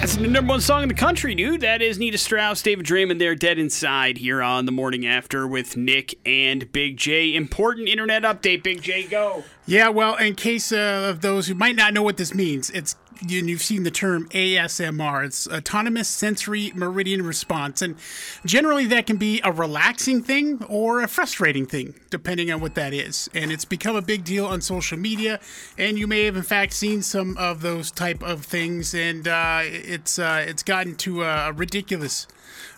That's the number one song in the country, dude. That is Nita Strauss, David Draiman. They're dead inside here on the morning after with Nick and Big J. Important internet update, Big J. Go. Yeah, well, in case uh, of those who might not know what this means, it's you've seen the term ASMR. It's autonomous sensory meridian response, and generally that can be a relaxing thing or a frustrating thing, depending on what that is. And it's become a big deal on social media, and you may have in fact seen some of those type of things, and uh, it's uh, it's gotten to a ridiculous.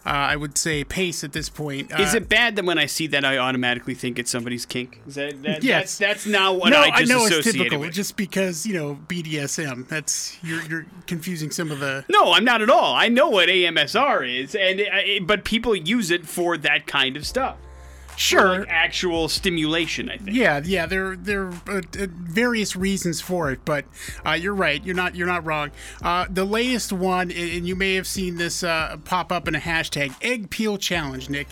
Uh, I would say pace at this point. Is Uh, it bad that when I see that I automatically think it's somebody's kink? Is that, that Yes. that's, that's not what no, I just I know it's typical. with. Just because you know BDSM, that's you're you're confusing some of the. No, I'm not at all. I know what AMSR is, and it, it- but people use it for that kind of stuff, Sure. like actual stimulation. I think. Yeah, yeah, there there are uh, uh, various reasons for it, but uh, you're right. You're not you're not wrong. Uh, the latest one, and you may have seen this uh, pop up in a hashtag egg peel challenge, Nick,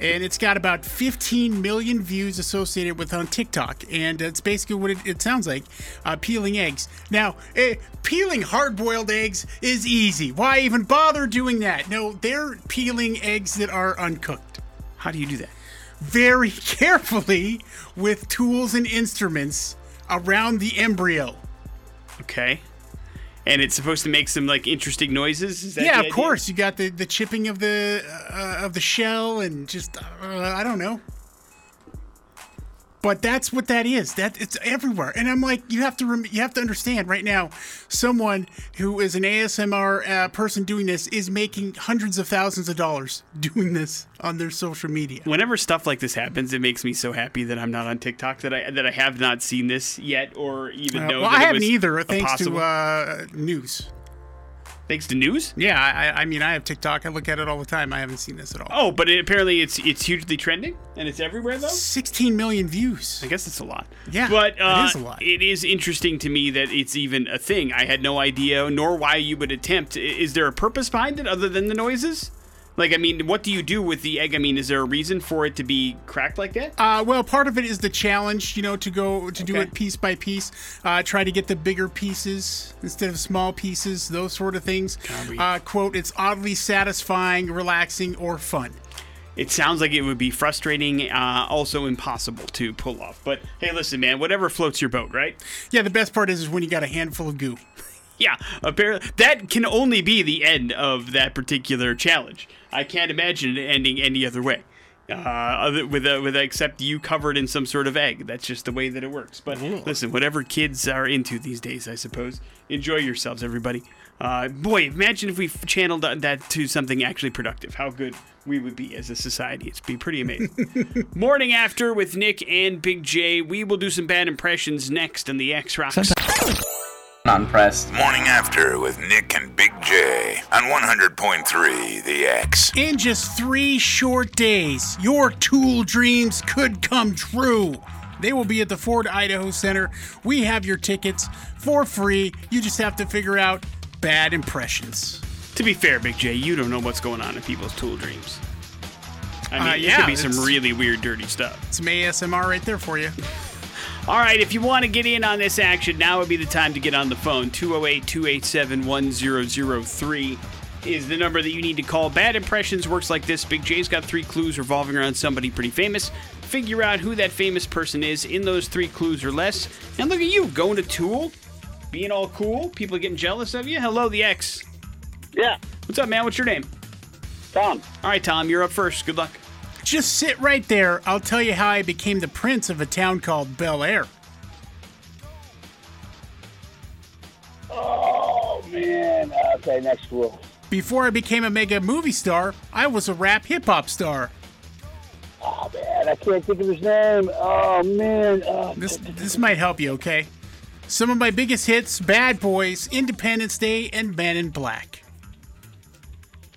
and it's got about 15 million views associated with on TikTok, and it's basically what it, it sounds like: uh, peeling eggs. Now, eh, peeling hard-boiled eggs is easy. Why even bother doing that? No, they're peeling eggs that are uncooked How do you do that? Very carefully with tools and instruments around the embryo. Okay. And it's supposed to make some like interesting noises. Is that yeah, of course. You got the, the chipping of the uh, of the shell and just uh, I don't know. But that's what that is. That it's everywhere, and I'm like, you have to rem- you have to understand right now. Someone who is an ASMR uh, person doing this is making hundreds of thousands of dollars doing this on their social media. Whenever stuff like this happens, it makes me so happy that I'm not on TikTok. That I that I have not seen this yet, or even Uh, know. well, I it haven't was either, thanks possible- to uh, news. Thanks to news. Yeah, I, I mean, I have TikTok. I look at it all the time. I haven't seen this at all. Oh, but it, apparently it's it's hugely trending and it's everywhere though. 16 million views. I guess it's a lot. Yeah, but uh, it is a lot. It is interesting to me that it's even a thing. I had no idea, nor why you would attempt. Is there a purpose behind it other than the noises? Like, I mean, what do you do with the egg? I mean, is there a reason for it to be cracked like that? Uh, well, part of it is the challenge, you know, to go to do it piece by piece. Uh, try to get the bigger pieces instead of small pieces, those sort of things. Uh, quote, it's oddly satisfying, relaxing, or fun. It sounds like it would be frustrating, uh, also impossible to pull off. But hey, listen, man, whatever floats your boat, right? Yeah, the best part is, is when you got a handful of goo. Yeah, apparently that can only be the end of that particular challenge. I can't imagine it ending any other way. Uh, other, with a, with except you covered in some sort of egg. That's just the way that it works. But listen, whatever kids are into these days, I suppose. Enjoy yourselves, everybody. Uh, boy, imagine if we channeled that to something actually productive. How good we would be as a society. It'd be pretty amazing. Morning after with Nick and Big J. We will do some bad impressions next on the X Rocks. Not impressed. Morning After with Nick and Big J on 100.3 The X. In just three short days, your tool dreams could come true. They will be at the Ford Idaho Center. We have your tickets for free. You just have to figure out bad impressions. To be fair, Big J, you don't know what's going on in people's tool dreams. I mean, Uh, it could be some really weird, dirty stuff. Some ASMR right there for you. All right, if you want to get in on this action, now would be the time to get on the phone. 208 287 1003 is the number that you need to call. Bad Impressions works like this Big J's got three clues revolving around somebody pretty famous. Figure out who that famous person is in those three clues or less. And look at you going to Tool, being all cool. People getting jealous of you. Hello, the X. Yeah, What's up, man? What's your name? Tom. All right, Tom, you're up first. Good luck. Just sit right there. I'll tell you how I became the prince of a town called Bel Air. Oh man. Okay, next rule. Before I became a mega movie star, I was a rap hip hop star. Oh man, I can't think of his name. Oh man. Oh, This this might help you, okay? Some of my biggest hits: Bad Boys, Independence Day, and Man in Black.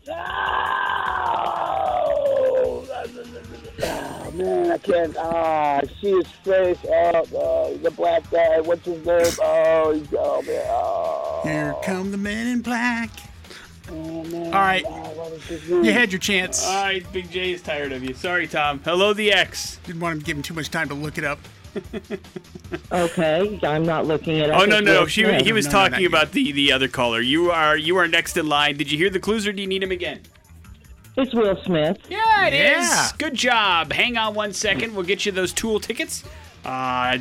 oh, I can't. Ah, I see his face. Oh, uh, the black guy. What's his name? Oh, he's, oh man. Oh, Here come the Men in Black. oh, man. All right, what is his name? you had your chance. All right, Big J is tired of you. Sorry, Tom. Hello, the X. Didn't want to give him too much time to look it up. Okay, I'm not looking at. Oh no, no, she, he was No, no, not talking you. about the the other caller. You are you are next in line. Did you hear the clues or do you need him again? It's Will Smith. Yeah, it is. Yeah. Good job. Hang on one second. We'll get you those tool tickets. Uh,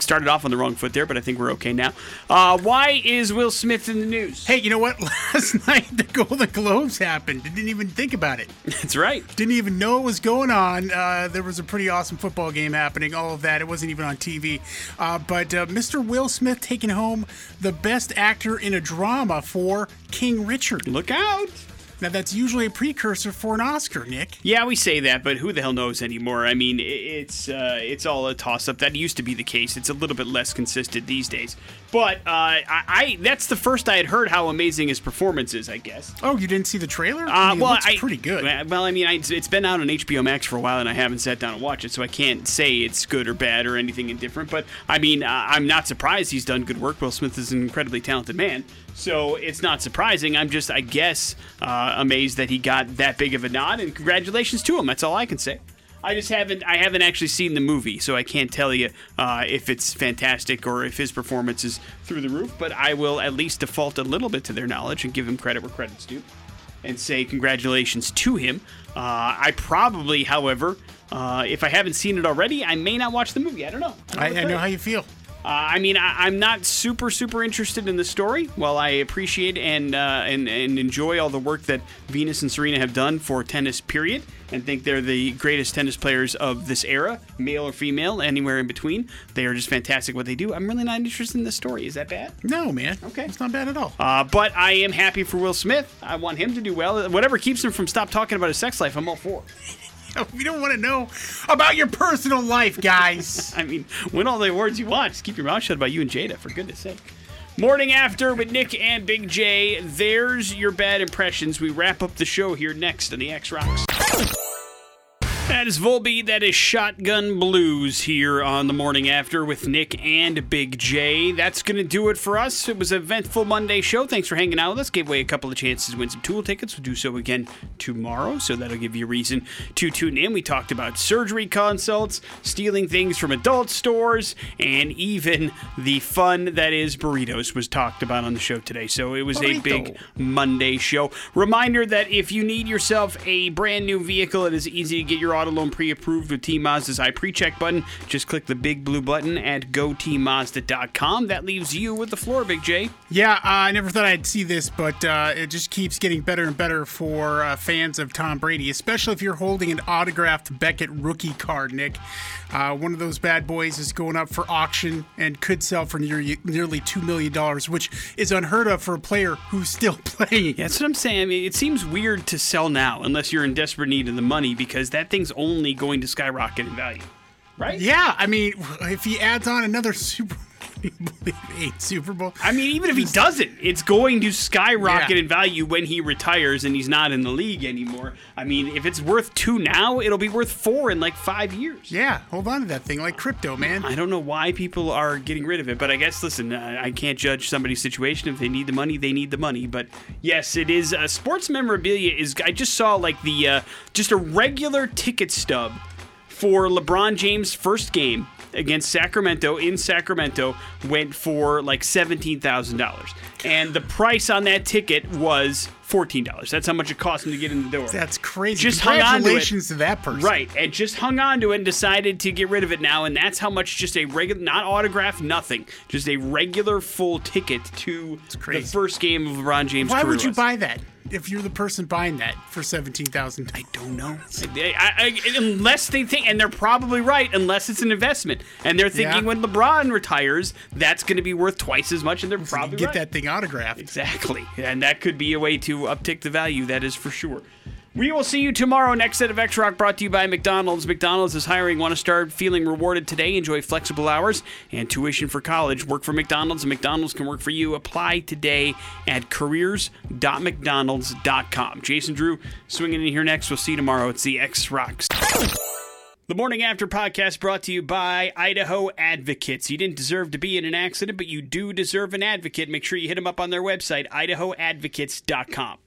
started off on the wrong foot there, but I think we're okay now. Uh, why is Will Smith in the news? Hey, you know what? Last night the Golden Globes happened. Didn't even think about it. That's right. Didn't even know what was going on. Uh, there was a pretty awesome football game happening. All of that. It wasn't even on TV. Uh, but uh, Mr. Will Smith taking home the best actor in a drama for King Richard. Look out. Now that's usually a precursor for an Oscar, Nick. Yeah, we say that, but who the hell knows anymore? I mean, it's uh, it's all a toss-up. That used to be the case. It's a little bit less consistent these days. But uh, I, I that's the first I had heard how amazing his performance is. I guess. Oh, you didn't see the trailer? Uh, I mean, well, I, pretty good. Well, I mean, I, it's been out on HBO Max for a while, and I haven't sat down and watched it, so I can't say it's good or bad or anything indifferent. But I mean, uh, I'm not surprised he's done good work. Will Smith is an incredibly talented man, so it's not surprising. I'm just, I guess, uh, amazed that he got that big of a nod, and congratulations to him. That's all I can say. I just haven't I haven't actually seen the movie, so I can't tell you uh, if it's fantastic or if his performance is through the roof. But I will at least default a little bit to their knowledge and give him credit where credit's due, and say congratulations to him. Uh, I probably, however, uh, if I haven't seen it already, I may not watch the movie. I don't know. I, don't I know know. how you feel. Uh, I mean, I, I'm not super, super interested in the story. While I appreciate and, uh, and and enjoy all the work that Venus and Serena have done for tennis, period, and think they're the greatest tennis players of this era, male or female, anywhere in between. They are just fantastic what they do. I'm really not interested in the story. Is that bad? No, man. Okay. It's not bad at all. Uh, but I am happy for Will Smith. I want him to do well. Whatever keeps him from stop talking about his sex life, I'm all for. we don't want to know about your personal life, guys. I mean, win all the awards you want. Just keep your mouth shut about you and Jada, for goodness sake. Morning after with Nick and Big J. There's your bad impressions. We wrap up the show here next on the X Rocks. That is Volbeat. That is Shotgun Blues here on the morning after with Nick and Big J. That's going to do it for us. It was an eventful Monday show. Thanks for hanging out with us. Gave away a couple of chances to win some tool tickets. We'll do so again tomorrow, so that'll give you a reason to tune in. We talked about surgery consults, stealing things from adult stores, and even the fun that is burritos was talked about on the show today. So it was a big Monday show. Reminder that if you need yourself a brand new vehicle, it is easy to get your auto loan pre-approved with T Mazda's I pre-check button. Just click the big blue button at gotmazda.com. That leaves you with the floor, Big J. Yeah, uh, I never thought I'd see this, but uh, it just keeps getting better and better for uh, fans of Tom Brady, especially if you're holding an autographed Beckett rookie card, Nick. Uh, one of those bad boys is going up for auction and could sell for nearly, nearly $2 million, which is unheard of for a player who's still playing. That's what I'm saying. I mean, it seems weird to sell now unless you're in desperate need of the money because that thing's only going to skyrocket in value. Right? Yeah, I mean, if he adds on another Super eight Super Bowl, I mean, even if he doesn't, it's going to skyrocket Yeah. in value when he retires and he's not in the league anymore. I mean, if it's worth two now, it'll be worth four in like five years. yeah, hold on to that thing like crypto, man. I don't know why people are getting rid of it, but I guess listen, uh, I can't judge somebody's situation. If they need the money, they need the money. But yes, it is. Uh, sports memorabilia is. I just saw like the uh, just a regular ticket stub for LeBron James' first game against Sacramento in Sacramento went for like seventeen thousand dollars, and the price on that ticket was fourteen dollars. That's how much it cost him to get in the door. That's crazy. Just hung on to it. Congratulations to that person. Right, and just hung on to it and decided to get rid of it now, and that's how much just a regular, not autograph, nothing, just a regular full ticket to the first game of LeBron James' Why would you was. buy that? If you're the person buying that for seventeen thousand? I don't know. I, I, unless they think, and they're probably right, unless it's an investment, and they're thinking Yeah. when LeBron retires, that's going to be worth twice as much, and they're probably gonna Get right. that thing autographed. Exactly. And that could be a way to uptick the value, that is for sure. We will see you tomorrow. Next set of X Rock brought to you by McDonald's. McDonald's is hiring. Want to start feeling rewarded today? Enjoy flexible hours and tuition for college. Work for McDonald's, and McDonald's can work for you. Apply today at careers.mcdonalds.com. Jason Drew swinging in here next. We'll see you tomorrow. It's the X Rocks. The Morning After podcast brought to you by Idaho Advocates. You didn't deserve to be in an accident, but you do deserve an advocate. Make sure you hit them up on their website, idahoadvocates.com.